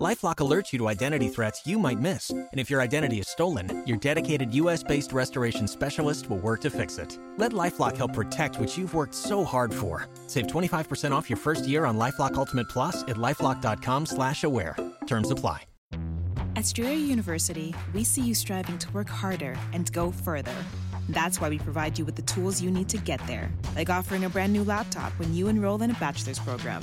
LifeLock alerts you to identity threats you might miss, and if your identity is stolen, your dedicated U.S.-based restoration specialist will work to fix it. Let LifeLock help protect what you've worked so hard for. Save 25% off your first year on LifeLock Ultimate Plus at lifeLock.com/slash-aware. Terms apply. At Strayer University, we see you striving to work harder and go further. That's why we provide you with the tools you need to get there, like offering a brand new laptop when you enroll in a bachelor's program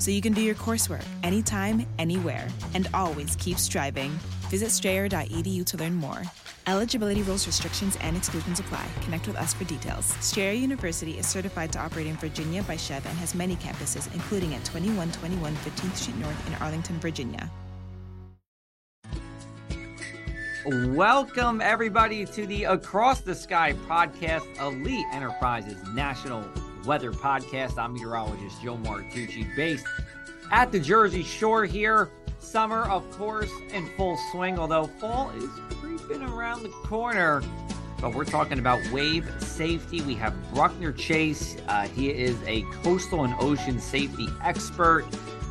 so you can do your coursework anytime, anywhere, and always keep striving. Visit strayer.edu to learn more. Eligibility rules, restrictions, and exclusions apply. Connect with us for details. Strayer University is certified to operate in Virginia by SCHEV and has many campuses, including at 2121 15th Street North in Arlington, Virginia. Welcome, everybody, to the Across the Sky podcast, our Lee Enterprises National Weather Podcast. I'm meteorologist Joe Martucci, based at the Jersey Shore here. Summer, of course, in full swing, although fall is creeping around the corner. But we're talking about wave safety. We have Bruckner Chase. Uh, he is a coastal and ocean safety expert.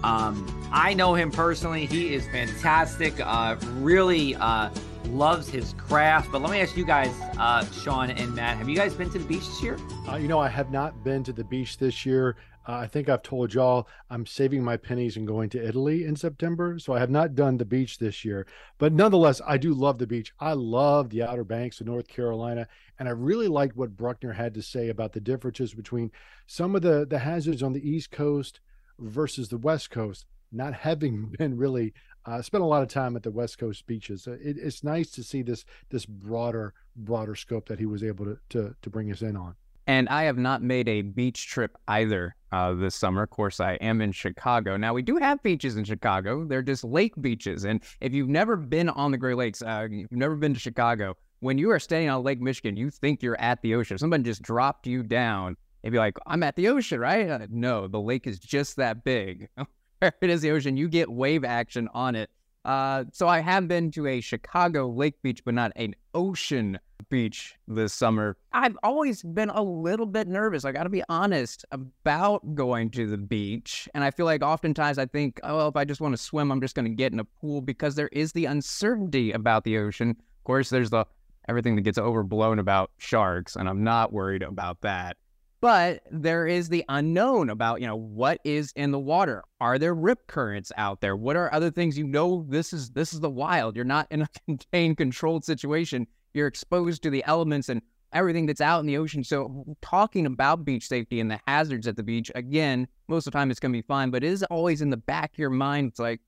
Um, I know him personally. He is fantastic. Uh, really uh, loves his craft. But let me ask you guys, uh, Sean and Matt, have you guys been to the beach this year? Uh, you know, I have not been to the beach this year. Uh, I think I've told y'all I'm saving my pennies and going to Italy in September. So I have not done the beach this year. But nonetheless, I do love the beach. I love the Outer Banks of North Carolina. And I really liked what Bruckner had to say about the differences between some of the, the hazards on the East Coast versus the West Coast, not having been really uh, spent a lot of time at the West Coast beaches. Uh, it, it's nice to see this this broader broader scope that he was able to to, to bring us in on. And I have not made a beach trip either uh, this summer. Of course, I am in Chicago. Now, we do have beaches in Chicago. They're just lake beaches. And if you've never been on the Great Lakes, uh, you've never been to Chicago, when you are staying on Lake Michigan, you think you're at the ocean. Somebody just dropped you down, you'd be like, I'm at the ocean, right? Uh, no, the lake is just that big. it is the ocean, you get wave action on it. Uh, so I have been to a Chicago lake beach, but not an ocean beach this summer. I've always been a little bit nervous. I got to be honest about going to the beach. And I feel like oftentimes I think, oh, if I just want to swim, I'm just going to get in a pool because there is the uncertainty about the ocean. Of course, there's the everything that gets overblown about sharks, and I'm not worried about that. But there is the unknown about, you know, what is in the water. Are there rip currents out there? What are other things you know this is this is the wild. You're not in a contained controlled situation. You're exposed to the elements and everything that's out in the ocean. So talking about beach safety and the hazards at the beach, again, most of the time it's gonna be fine, but it is always in the back of your mind. It's like,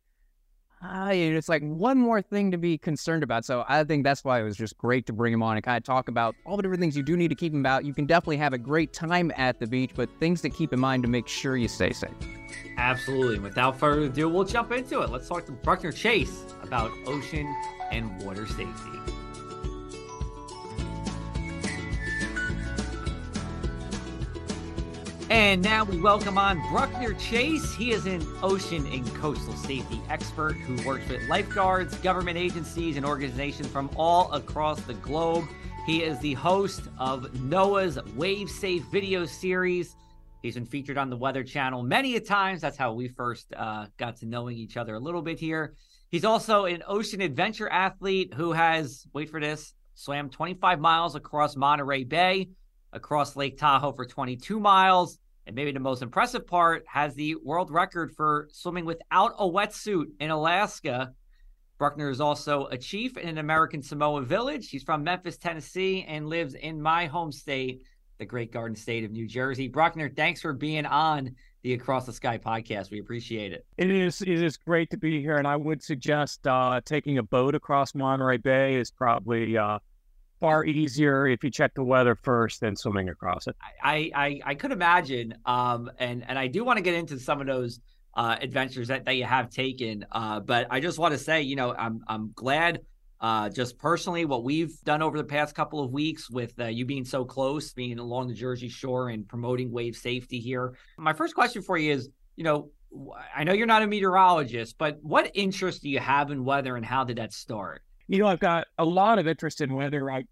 uh, it's like one more thing to be concerned about. So I think that's why it was just great to bring him on and kind of talk about all the different things you do need to keep him about. You can definitely have a great time at the beach, but things to keep in mind to make sure you stay safe. Absolutely. Without further ado, we'll jump into it. Let's talk to Bruckner Chase about ocean and water safety. And now we welcome on Bruckner Chase. He is an ocean and coastal safety expert who works with lifeguards, government agencies, and organizations from all across the globe. He is the host of NOAA's Wave Safe video series. He's been featured on the Weather Channel many a times. That's how we first uh, got to knowing each other a little bit here. He's also an ocean adventure athlete who has, wait for this, swam 25 miles across Monterey Bay, across Lake Tahoe for 22 miles, and maybe the most impressive part, has the world record for swimming without a wetsuit in Alaska. Bruckner is also a chief in an American Samoa village. He's from Memphis, Tennessee, and lives in my home state, the great Garden State of New Jersey. Bruckner, thanks for being on the Across the Sky podcast. We appreciate it. It is it is great to be here, and I would suggest uh, taking a boat across Monterey Bay is probably uh, far easier if you check the weather first than swimming across it. I I, I could imagine, um, and and I do want to get into some of those uh, adventures that, that you have taken, uh, but I just want to say, you know, I'm I'm glad. Uh, just personally, what we've done over the past couple of weeks with uh, you being so close, being along the Jersey Shore and promoting wave safety here. My first question for you is, you know, I know you're not a meteorologist, but what interest do you have in weather and how did that start? You know, I've got a lot of interest in weather. I've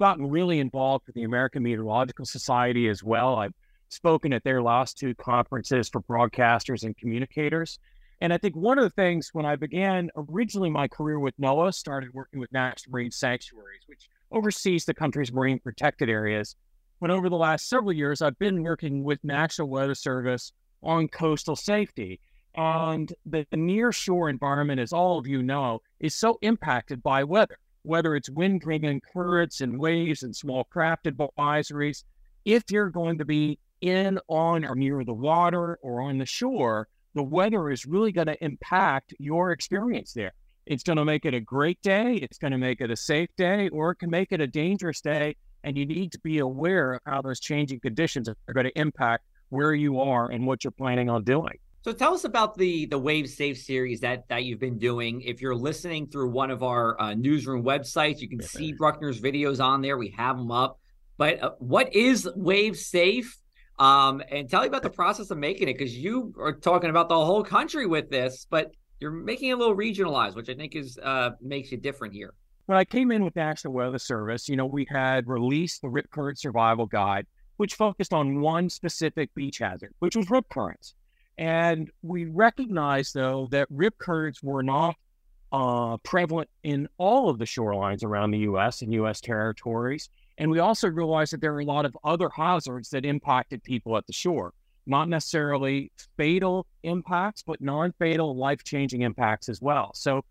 gotten really involved with the American Meteorological Society as well. I've spoken at their last two conferences for broadcasters and communicators. And I think one of the things when I began originally my career with NOAA, started working with National Marine Sanctuaries, which oversees the country's marine protected areas. When over the last several years, I've been working with National Weather Service on coastal safety. Mm-hmm. And the, the near shore environment, as all of you know, is so impacted by weather, whether it's wind driven currents and waves and small craft advisories. If you're going to be in, on, or near the water or on the shore, the weather is really going to impact your experience there. It's going to make it a great day, it's going to make it a safe day, or it can make it a dangerous day. And you need to be aware of how those changing conditions are going to impact where you are and what you're planning on doing. So tell us about the the Wave Safe series that that you've been doing. If you're listening through one of our uh, newsroom websites, you can see Bruckner's videos on there. We have them up. But uh, what is Wave Safe? Um, and tell me about the process of making it because you are talking about the whole country with this, but you're making it a little regionalized, which I think is uh, makes you different here. When I came in with National Weather Service, you know, we had released the Rip Current Survival Guide, which focused on one specific beach hazard, which was rip currents. And we recognized, though, that rip currents were not uh, prevalent in all of the shorelines around the U.S. and U.S. territories. And we also realized that there are a lot of other hazards that impacted people at the shore, not necessarily fatal impacts, but non fatal, life changing impacts as well. So,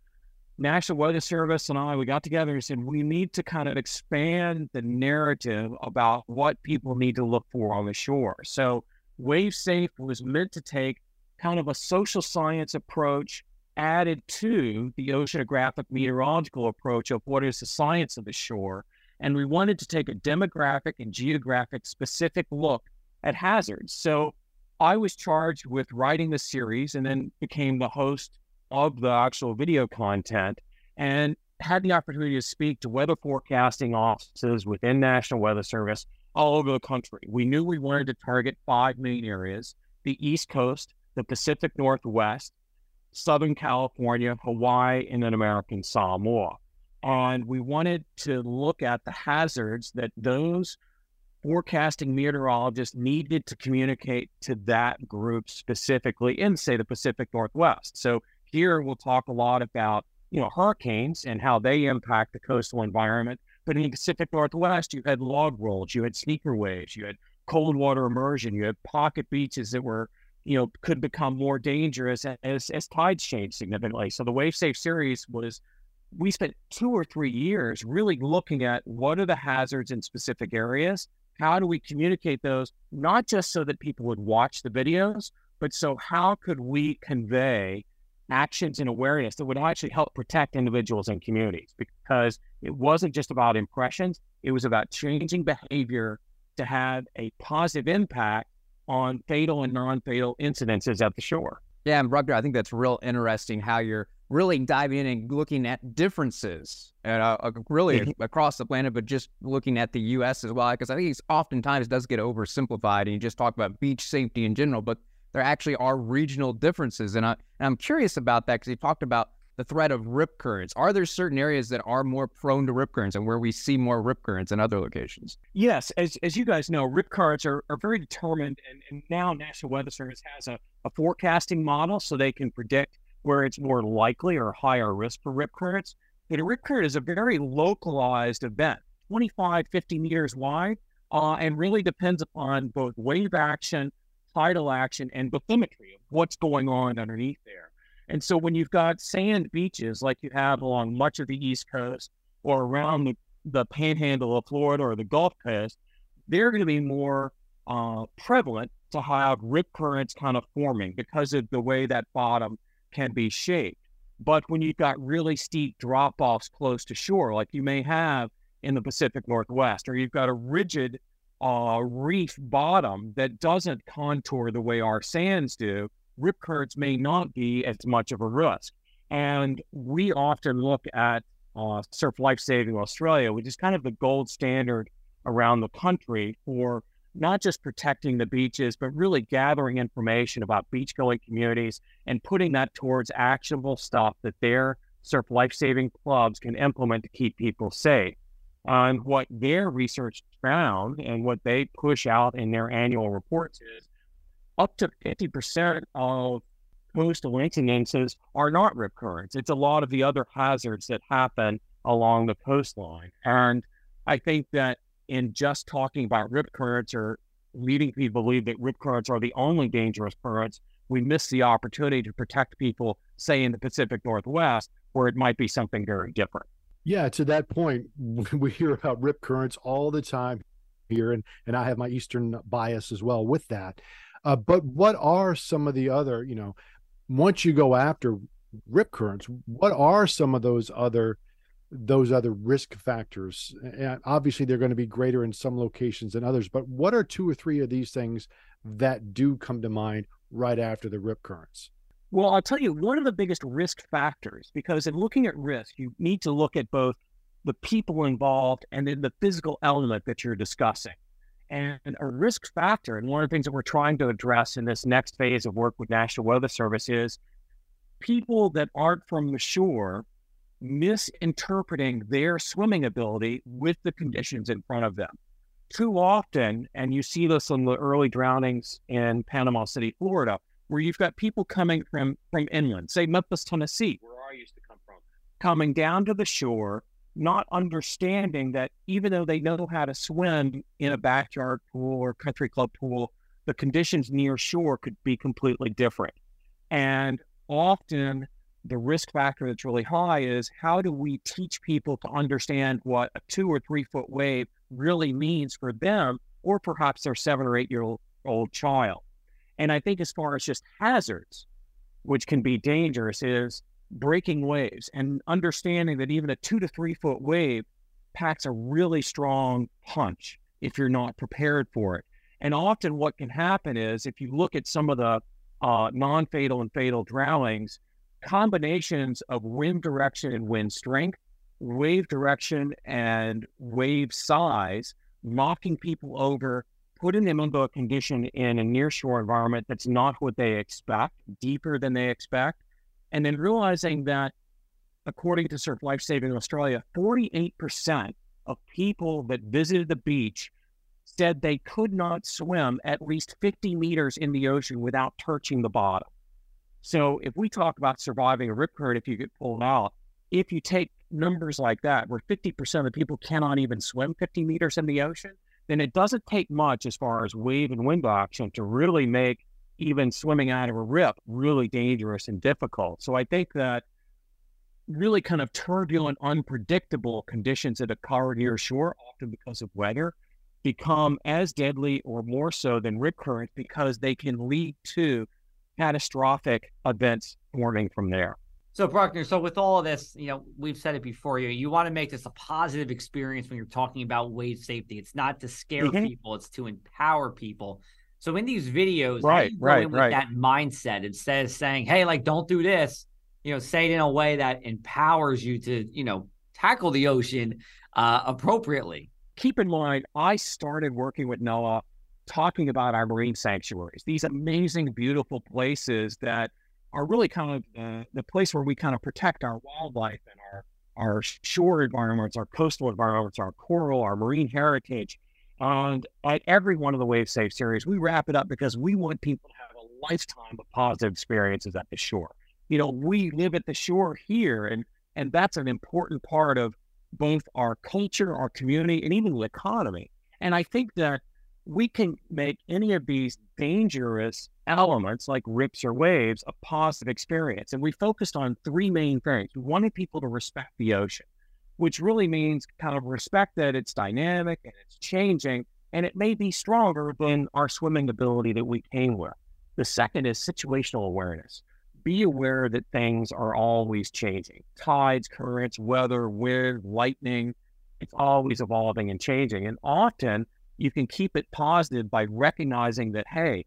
National Weather Service and I, we got together and said we need to kind of expand the narrative about what people need to look for on the shore. So, WaveSafe was meant to take kind of a social science approach added to the oceanographic meteorological approach of what is the science of the shore. And we wanted to take a demographic and geographic specific look at hazards. So I was charged with writing the series and then became the host of the actual video content and had the opportunity to speak to weather forecasting offices within National Weather Service all over the country. We knew we wanted to target five main areas the East Coast, the Pacific Northwest, Southern California, Hawaii, and then American Samoa. And we wanted to look at the hazards that those forecasting meteorologists needed to communicate to that group specifically in, say, the Pacific Northwest. So here we'll talk a lot about, you know, hurricanes and how they impact the coastal environment. But in the Pacific Northwest, you had log rolls, you had sneaker waves, you had cold water immersion, you had pocket beaches that were, you know, could become more dangerous as, as tides change significantly. So the Wave Safe series was, we spent two or three years really looking at what are the hazards in specific areas? How do we communicate those, not just so that people would watch the videos, but so how could we convey actions and awareness that would actually help protect individuals and communities because it wasn't just about impressions, it was about changing behavior to have a positive impact on fatal and non fatal incidences at the shore. Yeah, and Bruckner, I think that's real interesting how you're really diving in and looking at differences uh, uh really across the planet, but just looking at the U.S. as well, because I think it's oftentimes does get oversimplified and you just talk about beach safety in general, but there actually are regional differences. And, I, and I'm curious about that because you talked about the threat of rip currents. Are there certain areas that are more prone to rip currents and where we see more rip currents in other locations? Yes. As, as you guys know, rip currents are, are very determined. And, and now National Weather Service has a, a forecasting model so they can predict where it's more likely or higher risk for rip currents. A rip current is a very localized event, 25, 50 meters wide, uh, and really depends upon both wave action tidal action and bathymetry of what's going on underneath there. And so when you've got sand beaches like you have along much of the East Coast or around the, the panhandle of Florida or the Gulf Coast, they're going to be more uh, prevalent to have rip currents kind of forming because of the way that bottom can be shaped. But when you've got really steep drop offs close to shore, like you may have in the Pacific Northwest, or you've got a rigid uh, reef bottom that doesn't contour the way our sands do, rip currents may not be as much of a risk. And we often look at uh, Surf Life Saving Australia, which is kind of the gold standard around the country for not just protecting the beaches, but really gathering information about beach going communities and putting that towards actionable stuff that their surf life saving clubs can implement to keep people safe. And what their research found and what they push out in their annual reports is up to 50% of coastal incidences are not rip currents. It's a lot of the other hazards that happen along the coastline. And I think that in just talking about rip currents or leading people to believe that rip currents are the only dangerous currents, we miss the opportunity to protect people, say in the Pacific Northwest, where it might be something very different. Yeah, to that point, we hear about rip currents all the time here, and and I have my eastern bias as well with that. Uh, but what are some of the other, you know, once you go after rip currents, what are some of those other those other risk factors? And obviously, they're going to be greater in some locations than others. But what are two or three of these things that do come to mind right after the rip currents? Well, I'll tell you one of the biggest risk factors, because in looking at risk, you need to look at both the people involved and then the physical element that you're discussing. And a risk factor, and one of the things that we're trying to address in this next phase of work with National Weather Service is people that aren't from the shore misinterpreting their swimming ability with the conditions in front of them. Too often, and you see this in the early drownings in Panama City, Florida, where you've got people coming from from inland, say Memphis, Tennessee, where I used to come from, coming down to the shore not understanding that even though they know how to swim in a backyard pool or country club pool, the conditions near shore could be completely different. And often the risk factor that's really high is how do we teach people to understand what a two or three foot wave really means for them, or perhaps their seven or eight year old child? And I think as far as just hazards, which can be dangerous, is breaking waves and understanding that even a two to three foot wave packs a really strong punch if you're not prepared for it. And often, what can happen is if you look at some of the uh, non fatal and fatal drownings, combinations of wind direction and wind strength, wave direction and wave size, knocking people over, putting them into a condition in a nearshore environment that's not what they expect, deeper than they expect, and then realizing that, according to Surf Life Saving Australia, 48% of people that visited the beach said they could not swim at least 50 meters in the ocean without touching the bottom. So, if we talk about surviving a rip current, if you get pulled out, if you take numbers like that, where 50% of the people cannot even swim 50 meters in the ocean, then it doesn't take much as far as wave and wind action to really make even swimming out of a rip really dangerous and difficult. So I think that really kind of turbulent, unpredictable conditions that occur near shore, often because of weather, become as deadly or more so than rip currents because they can lead to catastrophic events forming from there. So Bruckner, so with all of this, you know, we've said it before you, you want to make this a positive experience when you're talking about wave safety. It's not to scare mm-hmm. people, it's to empower people. So in these videos, right, right, with right. that mindset, instead of saying, "Hey, like don't do this," you know, say it in a way that empowers you to, you know, tackle the ocean uh, appropriately. Keep in mind, I started working with NOAA talking about our marine sanctuaries, these amazing, beautiful places that are really kind of uh, the place where we kind of protect our wildlife and our our shore environments, our coastal environments, our coral, our marine heritage. And at every one of the Wave Safe series, we wrap it up because we want people to have a lifetime of positive experiences at the shore. You know, we live at the shore here, and and that's an important part of both our culture, our community, and even the economy. And I think that we can make any of these dangerous elements like rips or waves a positive experience. And we focused on three main things. We wanted people to respect the ocean which really means kind of respect that it's dynamic and it's changing, and it may be stronger than our swimming ability that we came with. The second is situational awareness. Be aware that things are always changing tides, currents, weather, wind, lightning. It's always evolving and changing. And often you can keep it positive by recognizing that, hey,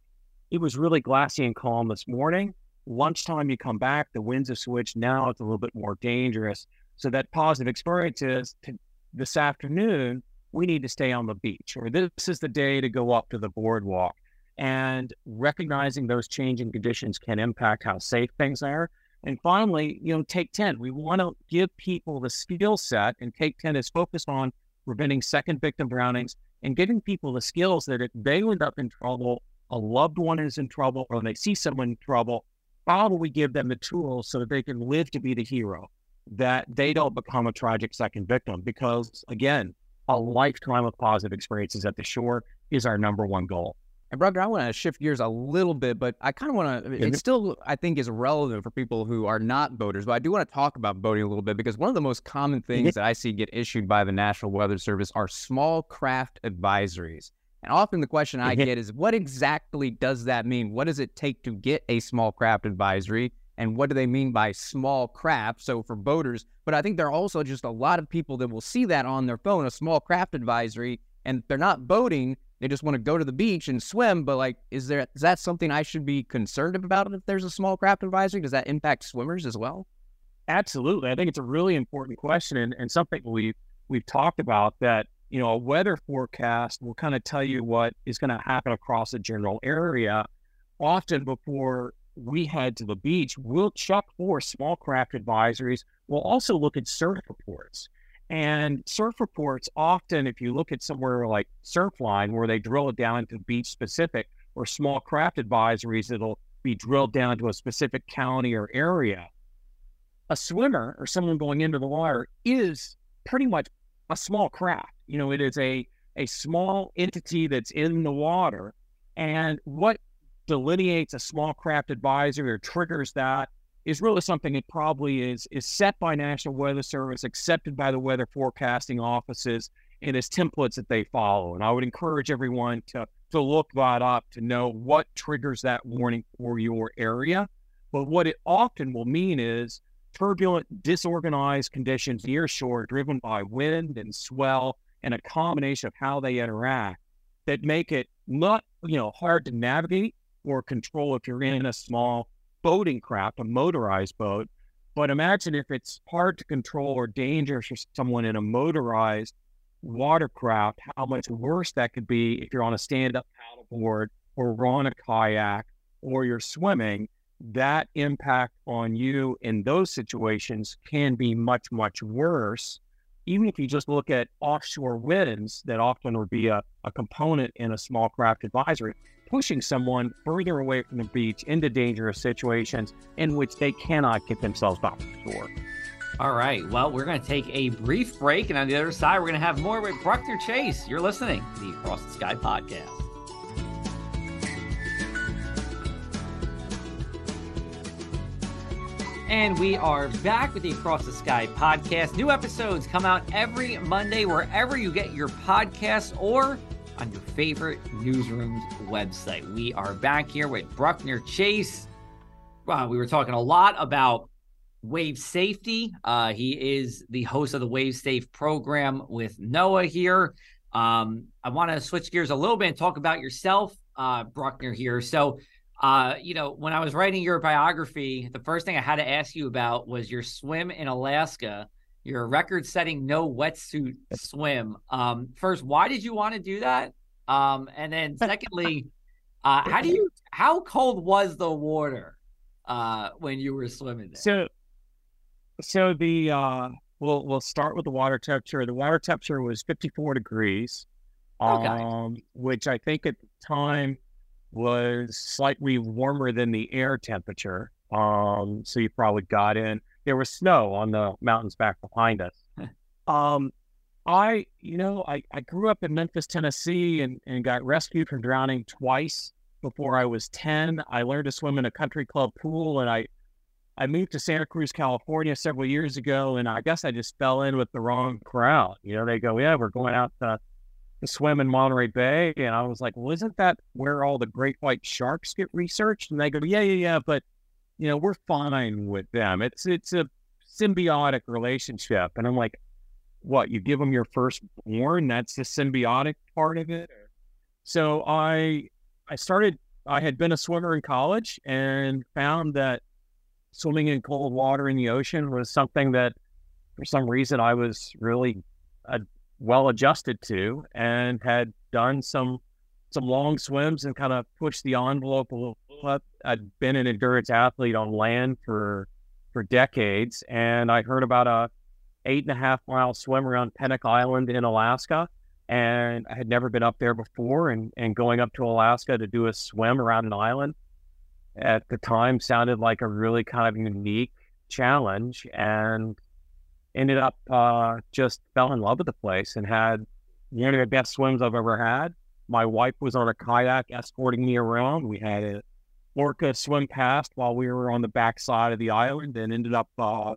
it was really glassy and calm this morning. Lunchtime, you come back, the winds have switched. Now it's a little bit more dangerous. So that positive experience is to, this afternoon, we need to stay on the beach, or this is the day to go up to the boardwalk. And recognizing those changing conditions can impact how safe things are. And finally, you know, Take 10. We want to give people the skill set, and Take 10 is focused on preventing second victim drownings and giving people the skills that if they end up in trouble, a loved one is in trouble, or they see someone in trouble, how do we give them the tools so that they can live to be the hero, that they don't become a tragic second victim? Because again, a lifetime of positive experiences at the shore is our number one goal. And Bruckner, I want to shift gears a little bit, but I kind of want to. It still, I think, is relevant for people who are not boaters. But I do want to talk about boating a little bit because one of the most common mm-hmm. things that I see get issued by the National Weather Service are small craft advisories. And often the question I mm-hmm. get is, what exactly does that mean? What does it take to get a small craft advisory? And what do they mean by small craft? So for boaters, but I think there are also just a lot of people that will see that on their phone, a small craft advisory, and they're not boating. They just want to go to the beach and swim. But like, is there is that something I should be concerned about if there's a small craft advisory? Does that impact swimmers as well? Absolutely. I think it's a really important question and, and something we've we've talked about that you know, a weather forecast will kind of tell you what is going to happen across a general area. Often before we head to the beach, we'll check for small craft advisories. We'll also look at surf reports. And surf reports often, if you look at somewhere like Surfline, where they drill it down to beach specific, or small craft advisories, it'll be drilled down to a specific county or area. A swimmer or someone going into the water is pretty much a small craft. You know, it is a a small entity that's in the water, and what delineates a small craft advisory or triggers that is really something that probably is is set by National Weather Service, accepted by the weather forecasting offices, and is templates that they follow. And I would encourage everyone to to look that up to know what triggers that warning for your area. But what it often will mean is turbulent, disorganized conditions near shore driven by wind and swell and a combination of how they interact that make it not, you know, hard to navigate or control if you're in a small boating craft, a motorized boat. But imagine if it's hard to control or dangerous for someone in a motorized watercraft, how much worse that could be if you're on a stand-up paddleboard or on a kayak or you're swimming that impact on you in those situations can be much, much worse. Even if you just look at offshore winds, that often would be a, a component in a small craft advisory, pushing someone further away from the beach into dangerous situations in which they cannot get themselves back to shore. All right. Well, we're going to take a brief break. And on the other side, we're going to have more with Bruckner Chase. You're listening to the Across the Sky podcast. And we are back with the Across the Sky podcast. New episodes come out every Monday wherever you get your podcasts or on your favorite newsroom's website. We are back here with Bruckner Chase. Wow, we were talking a lot about wave safety. Uh, he is the host of the Wave Safe program with NOAA here. Um, I want to switch gears a little bit and talk about yourself, uh, Bruckner here. So, uh, you know, when I was writing your biography, the first thing I had to ask you about was your swim in Alaska, your record setting no wetsuit swim. Um, first, why did you want to do that? Um, and then secondly, uh, how do you, how cold was the water uh, when you were swimming there? So, so the, uh, we'll, we'll start with the water temperature. The water temperature was 54 degrees, okay. um, which I think at the time, was slightly warmer than the air temperature. Um, so you probably got in. There was snow on the mountains back behind us. um, I, you know, I, I grew up in Memphis, Tennessee, and, and got rescued from drowning twice before I was 10. I learned to swim in a country club pool, and I, I moved to Santa Cruz, California several years ago, and I guess I just fell in with the wrong crowd. You know, they go, yeah, we're going out to swim in Monterey Bay. And I was like, well, isn't that where all the great white sharks get researched? And they go, yeah, yeah, yeah. But, you know, we're fine with them. It's, it's a symbiotic relationship. And I'm like, what, you give them your firstborn? That's the symbiotic part of it. So I, I started, I had been a swimmer in college and found that swimming in cold water in the ocean was something that for some reason I was really uh, well adjusted to and had done some some long swims and kind of pushed the envelope a little up. I'd been an endurance athlete on land for for decades, and I heard about a eight and a half mile swim around Pennock Island in Alaska. And I had never been up there before, and, and going up to Alaska to do a swim around an island at the time sounded like a really kind of unique challenge. And ended up uh, just fell in love with the place and had one of the best swims I've ever had. My wife was on a kayak escorting me around. We had a orca swim past while we were on the backside of the island and ended up uh,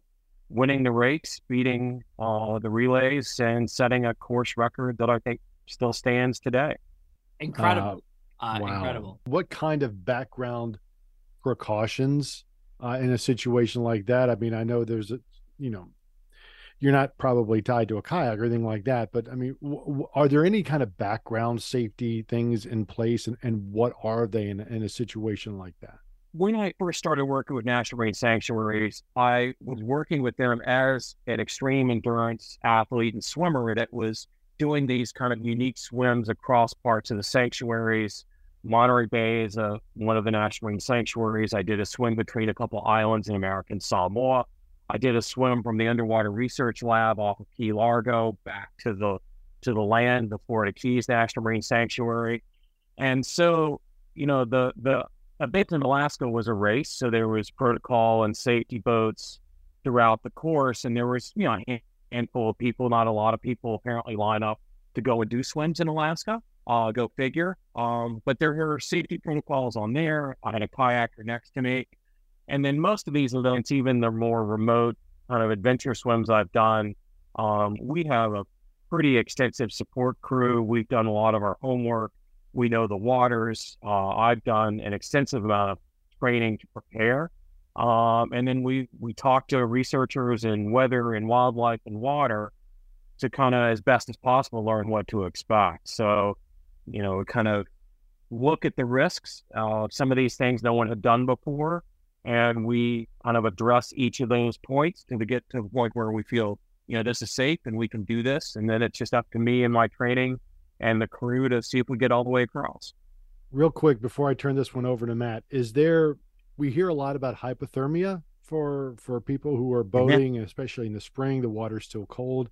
winning the race, beating uh, the relays, and setting a course record that I think still stands today. Incredible. Uh, wow. Incredible. What kind of background precautions uh, in a situation like that? I mean, I know there's a, you know, you're not probably tied to a kayak or anything like that. But I mean, w- are there any kind of background safety things in place, and, and what are they in, in a situation like that? When I first started working with National Marine Sanctuaries, I was working with them as an extreme endurance athlete and swimmer that was doing these kind of unique swims across parts of the sanctuaries. Monterey Bay is a, one of the National Marine Sanctuaries. I did a swim between a couple islands in American Samoa. I did a swim from the underwater research lab off of Key Largo back to the to the land, the Florida Keys National Marine Sanctuary, and so you know the the event in Alaska was a race, so there was protocol and safety boats throughout the course, and there was you know a handful of people, not a lot of people apparently line up to go and do swims in Alaska. Uh, go figure. Um, but there are safety protocols on there. I had a kayaker next to me. And then most of these events, even the more remote kind of adventure swims I've done, um, we have a pretty extensive support crew. We've done a lot of our homework. We know the waters. Uh, I've done an extensive amount of training to prepare. Um, and then we we talk to researchers in weather and wildlife and water to kind of as best as possible learn what to expect. So, you know, kind of look at the risks. Uh, some of these things no one had done before and we kind of address each of those points to get to the point where we feel you know this is safe and we can do this. And then it's just up to me and my training and the crew to see if we get all the way across. Real quick before i turn this one over to matt is there we hear a lot about hypothermia for for people who are mm-hmm. boating especially in the spring the water's still cold.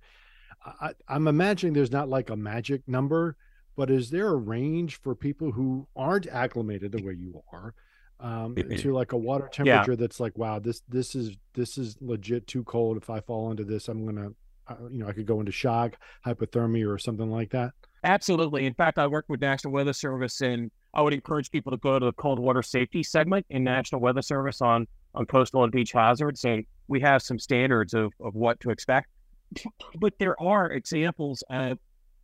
I, i'm imagining there's not like a magic number but is there a range for people who aren't acclimated the way you are um, to like a water temperature yeah. that's like, wow, this this is this is legit too cold. If I fall into this, I'm gonna, uh, you know, I could go into shock, hypothermia, or something like that. Absolutely. In fact, I work with National Weather Service, and I would encourage people to go to the cold water safety segment in National Weather Service on on coastal and beach hazards, and we have some standards of of what to expect. But there are examples of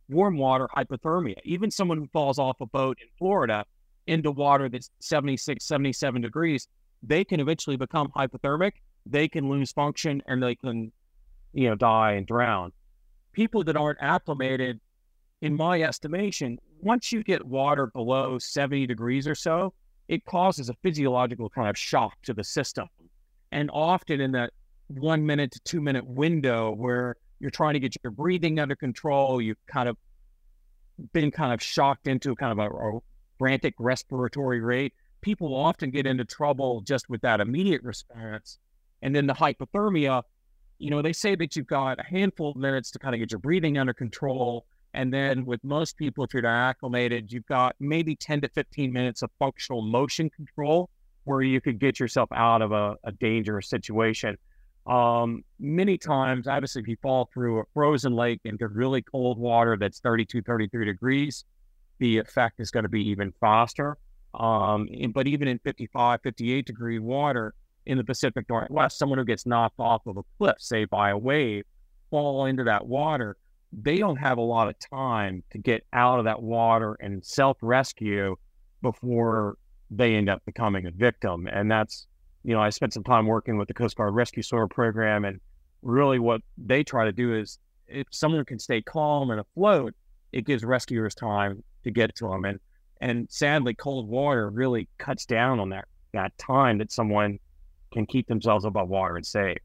warm water hypothermia. Even someone who falls off a boat in Florida into water that's 76, 77 degrees, they can eventually become hypothermic. They can lose function and they can, you know, die and drown. People that aren't acclimated, in my estimation, once you get water below 70 degrees or so, it causes a physiological kind of shock to the system. And often in that one minute to two minute window where you're trying to get your breathing under control, you've kind of been kind of shocked into kind of a, a frantic respiratory rate, people often get into trouble just with that immediate response. And then the hypothermia, you know, they say that you've got a handful of minutes to kind of get your breathing under control. And then with most people, if you're not acclimated, you've got maybe 10 to 15 minutes of functional motion control where you could get yourself out of a, a dangerous situation. Um, many times, obviously, if you fall through a frozen lake into really cold water that's 32, 33 degrees, the effect is going to be even faster. Um, but even in 55, 58 degree water in the Pacific Northwest, someone who gets knocked off of a cliff, say by a wave, fall into that water, they don't have a lot of time to get out of that water and self rescue before they end up becoming a victim. And that's, you know, I spent some time working with the Coast Guard Rescue Swimmer Program, and really what they try to do is if someone can stay calm and afloat, it gives rescuers time to get to them. And and sadly, cold water really cuts down on that that time that someone can keep themselves above water and safe.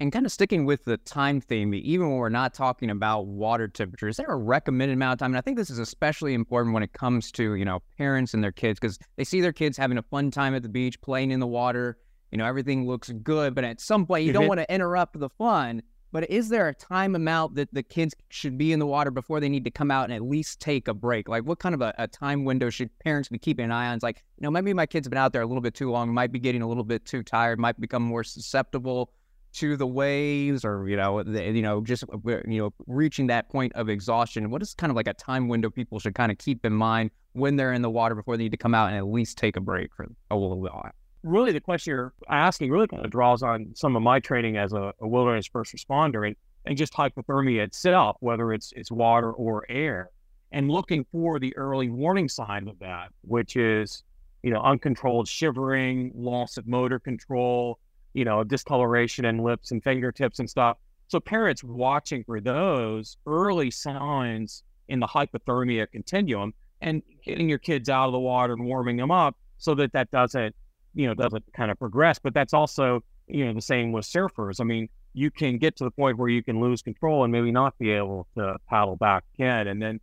And kind of sticking with the time theme, even when we're not talking about water temperature, is there a recommended amount of time? And I think this is especially important when it comes to, you know, parents and their kids because they see their kids having a fun time at the beach, playing in the water. You know, everything looks good, but at some point you don't mm-hmm. want to interrupt the fun. But is there a time amount that the kids should be in the water before they need to come out and at least take a break? Like, what kind of a, a time window should parents be keeping an eye on? It's like, you know, maybe my kid's been out there a little bit too long, might be getting a little bit too tired, might become more susceptible to the waves or you know the, you know just uh, you know reaching that point of exhaustion what is kind of like a time window people should kind of keep in mind when they're in the water before they need to come out and at least take a break for a little while really the question you're asking really kind of draws on some of my training as a, a wilderness first responder and, and just hypothermia itself whether it's it's water or air and looking for the early warning signs of that which is you know uncontrolled shivering loss of motor control you know, discoloration in lips and fingertips and stuff. So parents watching for those early signs in the hypothermia continuum and getting your kids out of the water and warming them up so that that doesn't, you know, doesn't kind of progress. But that's also, you know, the same with surfers. I mean, you can get to the point where you can lose control and maybe not be able to paddle back again. And then,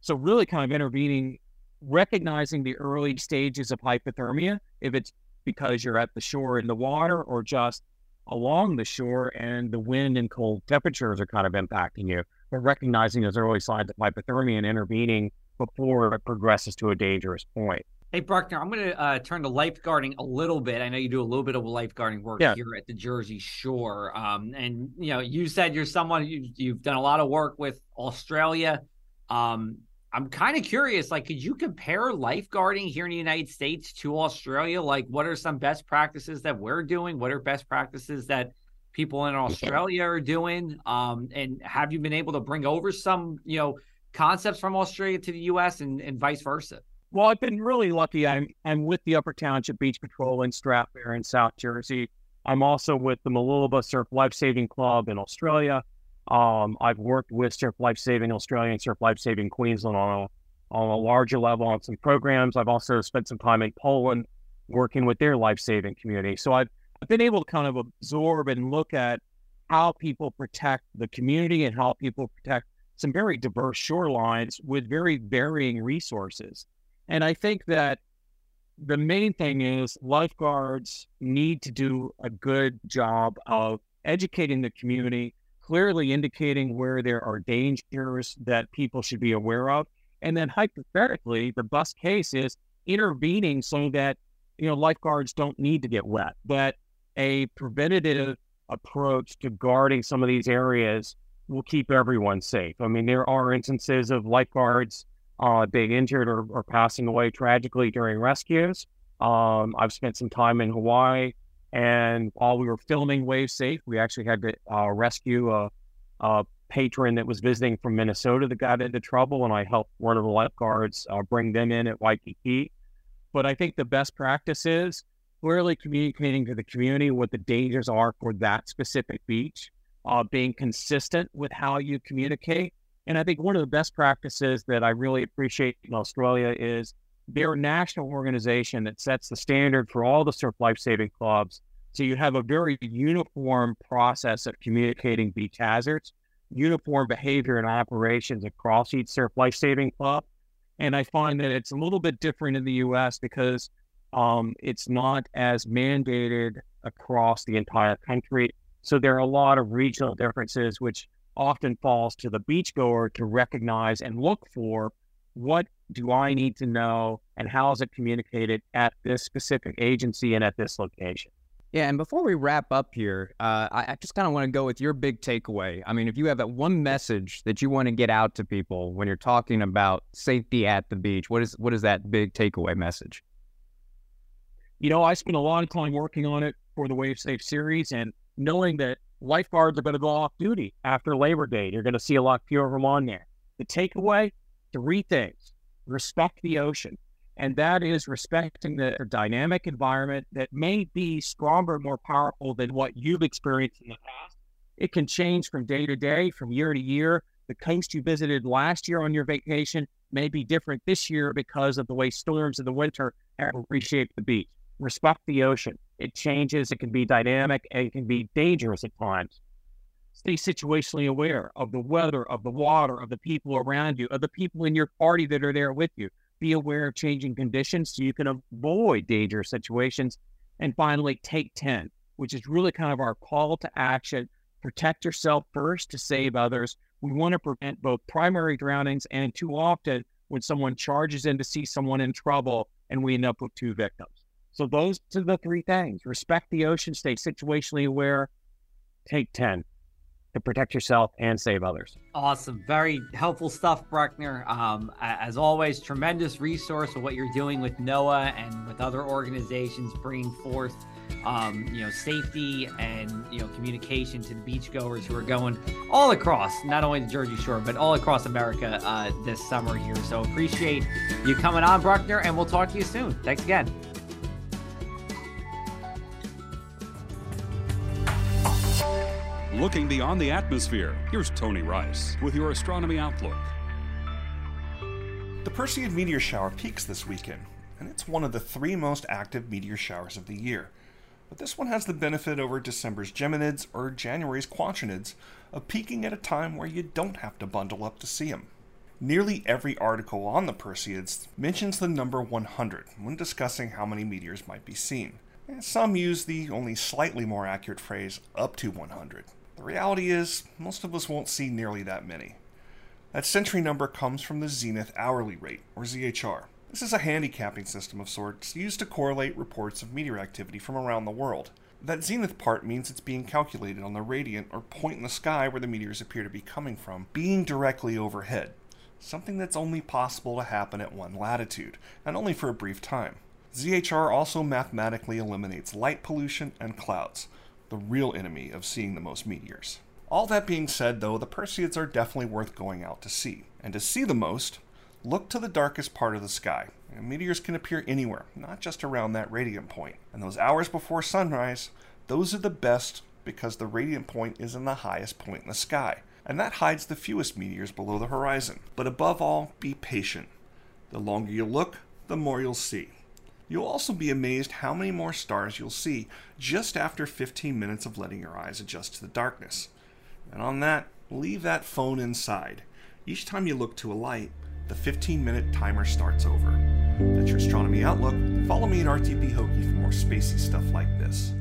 so really kind of intervening, recognizing the early stages of hypothermia, if it's because you're at the shore in the water or just along the shore and the wind and cold temperatures are kind of impacting you. But recognizing those early signs of hypothermia and intervening before it progresses to a dangerous point. Hey, Bruckner, I'm going to uh, turn to lifeguarding a little bit. I know you do a little bit of lifeguarding work yeah. here at the Jersey Shore. Um, and, you know, you said you're someone, you, you've done a lot of work with Australia. Um, I'm kind of curious, like, could you compare lifeguarding here in the United States to Australia? Like, what are some best practices that we're doing? What are best practices that people in Australia are doing? Um, and have you been able to bring over some, you know, concepts from Australia to the U.S. and, and vice versa? Well, I've been really lucky. I'm I'm with the Upper Township Beach Patrol in Strathmere in South Jersey. I'm also with the Mooloolaba Surf Lifesaving Club in Australia. Um, I've worked with Surf Lifesaving Australia and Surf Lifesaving Queensland on a, on a larger level on some programs. I've also spent some time in Poland working with their lifesaving community. So I've, I've been able to kind of absorb and look at how people protect the community and how people protect some very diverse shorelines with very varying resources. And I think that the main thing is lifeguards need to do a good job of educating the community clearly indicating where there are dangers that people should be aware of. And then hypothetically, the best case is intervening so that, you know, lifeguards don't need to get wet, but a preventative approach to guarding some of these areas will keep everyone safe. I mean, there are instances of lifeguards uh, being injured or, or, passing away tragically during rescues. Um, I've spent some time in Hawaii and while we were filming Wave Safe, we actually had to uh, rescue a, a, patron that was visiting from Minnesota that got into trouble, and I helped one of the lifeguards uh, bring them in at Waikiki. But I think the best practice is clearly communicating to the community what the dangers are for that specific beach, uh, being consistent with how you communicate. And I think one of the best practices that I really appreciate in Australia is they're a national organization that sets the standard for all the surf lifesaving clubs. So you have a very uniform process of communicating beach hazards, uniform behavior and operations across each surf lifesaving club. And I find that it's a little bit different in the US because um, it's not as mandated across the entire country. So there are a lot of regional differences, which often falls to the beachgoer to recognize and look for what do I need to know and how is it communicated at this specific agency and at this location? Yeah, and before we wrap up here, uh, I, I, just kind of want to go with your big takeaway. I mean, if you have that one message that you want to get out to people when you're talking about safety at the beach, what is what is that big takeaway message? You know, I spent a lot of time working on it for the Wave Safe series, and knowing that lifeguards are going to go off duty after Labor Day, you're going to see a lot fewer of them on there. The takeaway: three things respect the ocean. And that is respecting the dynamic environment that may be stronger, more powerful than what you've experienced in the past. It can change from day to day, from year to year. The coast you visited last year on your vacation may be different this year because of the way storms in the winter have reshaped the beach. Respect the ocean. It changes, it can be dynamic, and it can be dangerous at times. Stay situationally aware of the weather, of the water, of the people around you, of the people in your party that are there with you. Be aware of changing conditions so you can avoid dangerous situations. And finally, take 10, which is really kind of our call to action. Protect yourself first to save others. We want to prevent both primary drownings and too often when someone charges in to see someone in trouble and we end up with two victims. So those are the three things. Respect the ocean, stay situationally aware, take 10 to protect yourself and save others. Awesome. Very helpful stuff, Bruckner. Um, as always, tremendous resource of what you're doing with NOAA and with other organizations bringing forth, um, you know, safety and, you know, communication to the beachgoers who are going all across, not only the Jersey Shore, but all across America uh, this summer here. So appreciate you coming on, Bruckner, and we'll talk to you soon. Thanks again. Looking beyond the atmosphere, here's Tony Rice with your astronomy outlook. The Perseid meteor shower peaks this weekend, and it's one of the three most active meteor showers of the year. But this one has the benefit over December's Geminids or January's Quadrantids of peaking at a time where you don't have to bundle up to see them. Nearly every article on the Perseids mentions the number 100 when discussing how many meteors might be seen. And some use the only slightly more accurate phrase up to 100. The reality is, most of us won't see nearly that many. That century number comes from the Zenith Hourly Rate, or ZHR. This is a handicapping system of sorts used to correlate reports of meteor activity from around the world. That zenith part means it's being calculated on the radiant or point in the sky where the meteors appear to be coming from, being directly overhead, something that's only possible to happen at one latitude, and only for a brief time. ZHR also mathematically eliminates light pollution and clouds, the real enemy of seeing the most meteors. All that being said, though, the Perseids are definitely worth going out to see. And to see the most, look to the darkest part of the sky. And meteors can appear anywhere, not just around that radiant point. And those hours before sunrise, those are the best because the radiant point is in the highest point in the sky. And that hides the fewest meteors below the horizon. But above all, be patient. The longer you look, the more you'll see. You'll also be amazed how many more stars you'll see just after 15 minutes of letting your eyes adjust to the darkness. And on that, leave that phone inside. Each time you look to a light, the 15 minute timer starts over. That's your astronomy outlook. Follow me at RTP Hokie for more spacey stuff like this.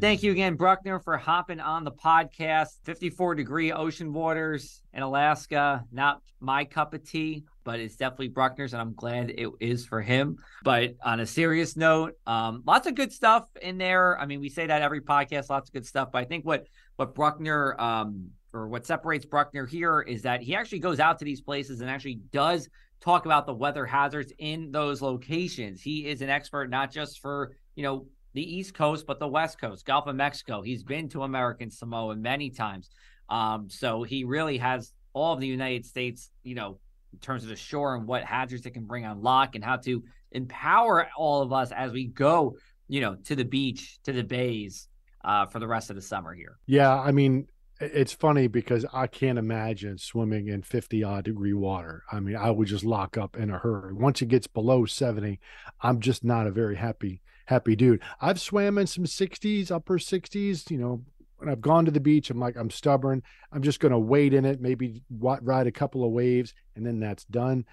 Thank you again, Bruckner, for hopping on the podcast. 54 degree ocean waters in Alaska, not my cup of tea, but it's definitely Bruckner's, and I'm glad it is for him. But on a serious note, um, lots of good stuff in there. I mean, we say that every podcast, lots of good stuff. But I think what what Bruckner um, or what separates Bruckner here is that he actually goes out to these places and actually does talk about the weather hazards in those locations. He is an expert not just for you know the East Coast, but the West Coast, Gulf of Mexico. He's been to American Samoa many times. Um, so he really has all of the United States, you know, in terms of the shore and what hazards it can bring on lock and how to empower all of us as we go, you know, to the beach, to the bays uh, for the rest of the summer here. Yeah. I mean, it's funny because I can't imagine swimming in 50 odd degree water. I mean, I would just lock up in a hurry. Once it gets below 70, I'm just not a very happy happy dude. I've swam in some 60s, upper 60s, you know, when I've gone to the beach, I'm like, I'm stubborn. I'm just going to wade in it, maybe ride a couple of waves, and then that's done.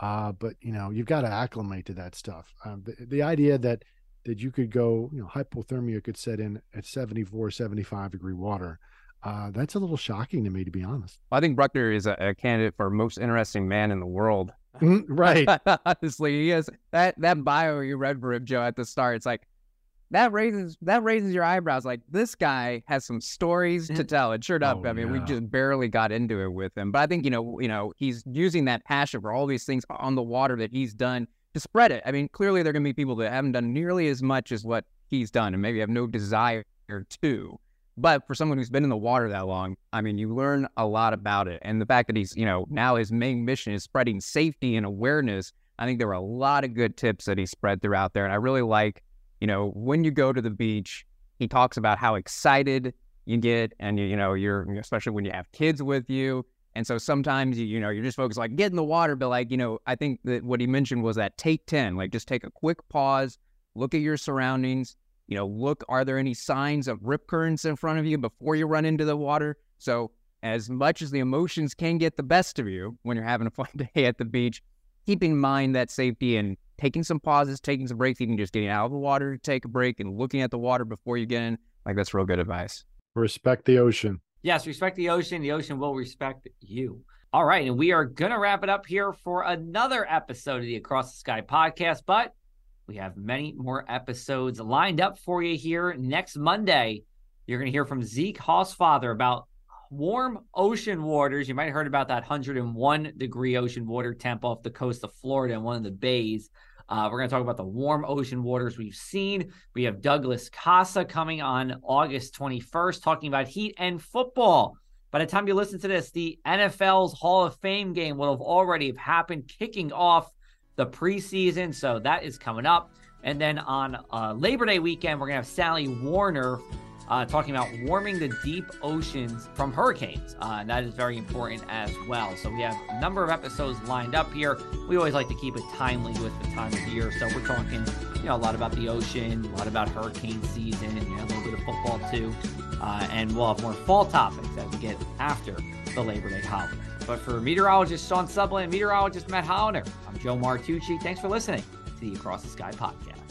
Uh, but you know, you've got to acclimate to that stuff. Um, the, the idea that that you could go, you know, hypothermia could set in at 74, 75 degree water. Uh, that's a little shocking to me, to be honest. I think Bruckner is a, a candidate for most interesting man in the world Mm-hmm, right. Honestly, he has that that bio you read for him, Joe, at the start. It's like that raises that raises your eyebrows. Like this guy has some stories to tell. And sure enough, oh, I mean, yeah. we just barely got into it with him. But I think you know, you know, he's using that passion for all these things on the water that he's done to spread it. I mean, clearly there are going to be people that haven't done nearly as much as what he's done, and maybe have no desire to. But for someone who's been in the water that long, I mean, you learn a lot about it. And the fact that he's, you know, now his main mission is spreading safety and awareness. I think there were a lot of good tips that he spread throughout there. And I really like, you know, when you go to the beach, he talks about how excited you get and you, you know, you're especially when you have kids with you. And so sometimes you, you know, you're just focused like get in the water, but like, you know, I think that what he mentioned was that take 10, like just take a quick pause, look at your surroundings. You know, look, are there any signs of rip currents in front of you before you run into the water? So, as much as the emotions can get the best of you when you're having a fun day at the beach, keep in mind that safety and taking some pauses, taking some breaks, even just getting out of the water, to take a break and looking at the water before you get in. Like, that's real good advice. Respect the ocean. Yes, respect the ocean. The ocean will respect you. All right. And we are going to wrap it up here for another episode of the Across the Sky podcast. But we have many more episodes lined up for you here next Monday. You're going to hear from Zeke Hausfather about warm ocean waters. You might have heard about that 101 degree ocean water temp off the coast of Florida in one of the bays. Uh, we're going to talk about the warm ocean waters we've seen. We have Douglas Casa coming on August 21st, talking about heat and football. By the time you listen to this, the NFL's Hall of Fame game will have already have happened, kicking off the preseason. So that is coming up. And then on uh, Labor Day weekend, we're going to have Sally Warner uh, talking about warming the deep oceans from hurricanes. Uh, and that is very important as well. So we have a number of episodes lined up here. We always like to keep it timely with the time of year. So we're talking, you know, a lot about the ocean, a lot about hurricane season, and you know, a little bit of football too. Uh, and we'll have more fall topics as we get after the Labor Day holiday. But for meteorologist Sean Sublette, meteorologist Matt Holiner, I'm Joe Martucci. Thanks for listening to the Across the Sky podcast.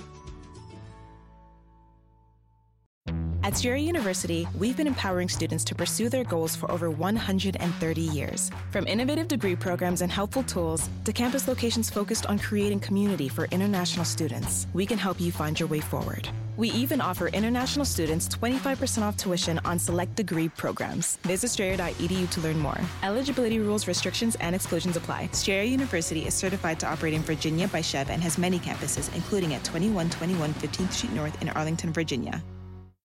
At Strayer University, we've been empowering students to pursue their goals for over 130 years. From innovative degree programs and helpful tools to campus locations focused on creating community for international students, we can help you find your way forward. We even offer international students 25% off tuition on select degree programs. Visit strayer.edu to learn more. Eligibility rules, restrictions, and exclusions apply. Strayer University is certified to operate in Virginia by SCHEV and has many campuses, including at 2121 15th Street North in Arlington, Virginia.